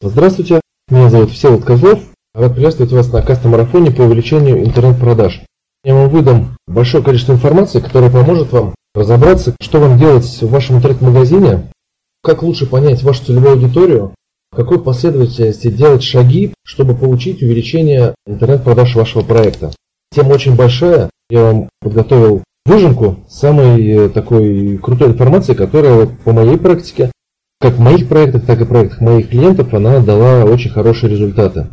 Здравствуйте, меня зовут Всеволод Козлов. Рад приветствовать вас на кастомарафоне по увеличению интернет-продаж. Я вам выдам большое количество информации, которая поможет вам разобраться, что вам делать в вашем интернет-магазине, как лучше понять вашу целевую аудиторию, в какой последовательности делать шаги, чтобы получить увеличение интернет-продаж вашего проекта. Тема очень большая, я вам подготовил выжимку самой э, такой крутой информации, которая по моей практике как в моих проектах, так и в проектах моих клиентов она дала очень хорошие результаты.